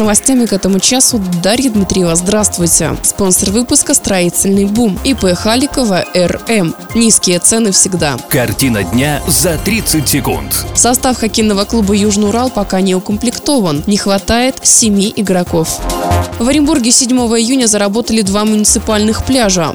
Новостями к этому часу Дарья Дмитриева. Здравствуйте. Спонсор выпуска «Строительный бум». ИП Халикова РМ. Низкие цены всегда. Картина дня за 30 секунд. Состав хоккейного клуба «Южный Урал» пока не укомплектован. Не хватает семи игроков. В Оренбурге 7 июня заработали два муниципальных пляжа.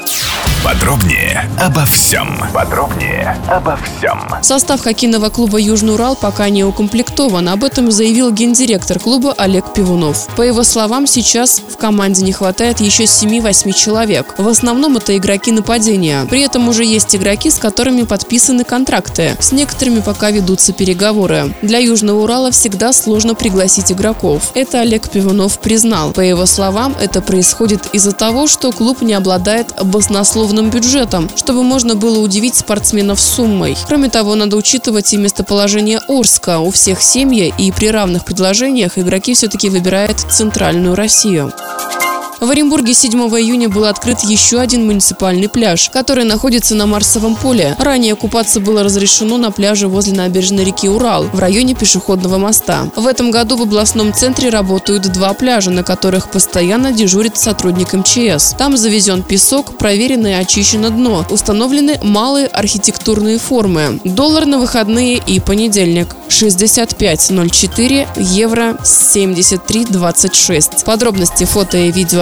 Подробнее обо всем. Подробнее обо всем. Состав хоккейного клуба «Южный Урал» пока не укомплектован. Об этом заявил гендиректор клуба Олег Пивунов. По его словам, сейчас в команде не хватает еще 7-8 человек. В основном это игроки нападения. При этом уже есть игроки, с которыми подписаны контракты. С некоторыми пока ведутся переговоры. Для Южного Урала всегда сложно пригласить игроков. Это Олег Пивунов признал. По его словам, это происходит из-за того, что клуб не обладает баснословным бюджетом, чтобы можно было удивить спортсменов суммой. Кроме того, надо учитывать и местоположение Орска. У всех семьи и при равных предложениях игроки все-таки выбирают центральную Россию. В Оренбурге 7 июня был открыт еще один муниципальный пляж, который находится на Марсовом поле. Ранее купаться было разрешено на пляже возле набережной реки Урал в районе пешеходного моста. В этом году в областном центре работают два пляжа, на которых постоянно дежурит сотрудник МЧС. Там завезен песок, проверено и очищено дно. Установлены малые архитектурные формы. Доллар на выходные и понедельник 65.04, евро 73.26. Подробности фото и видео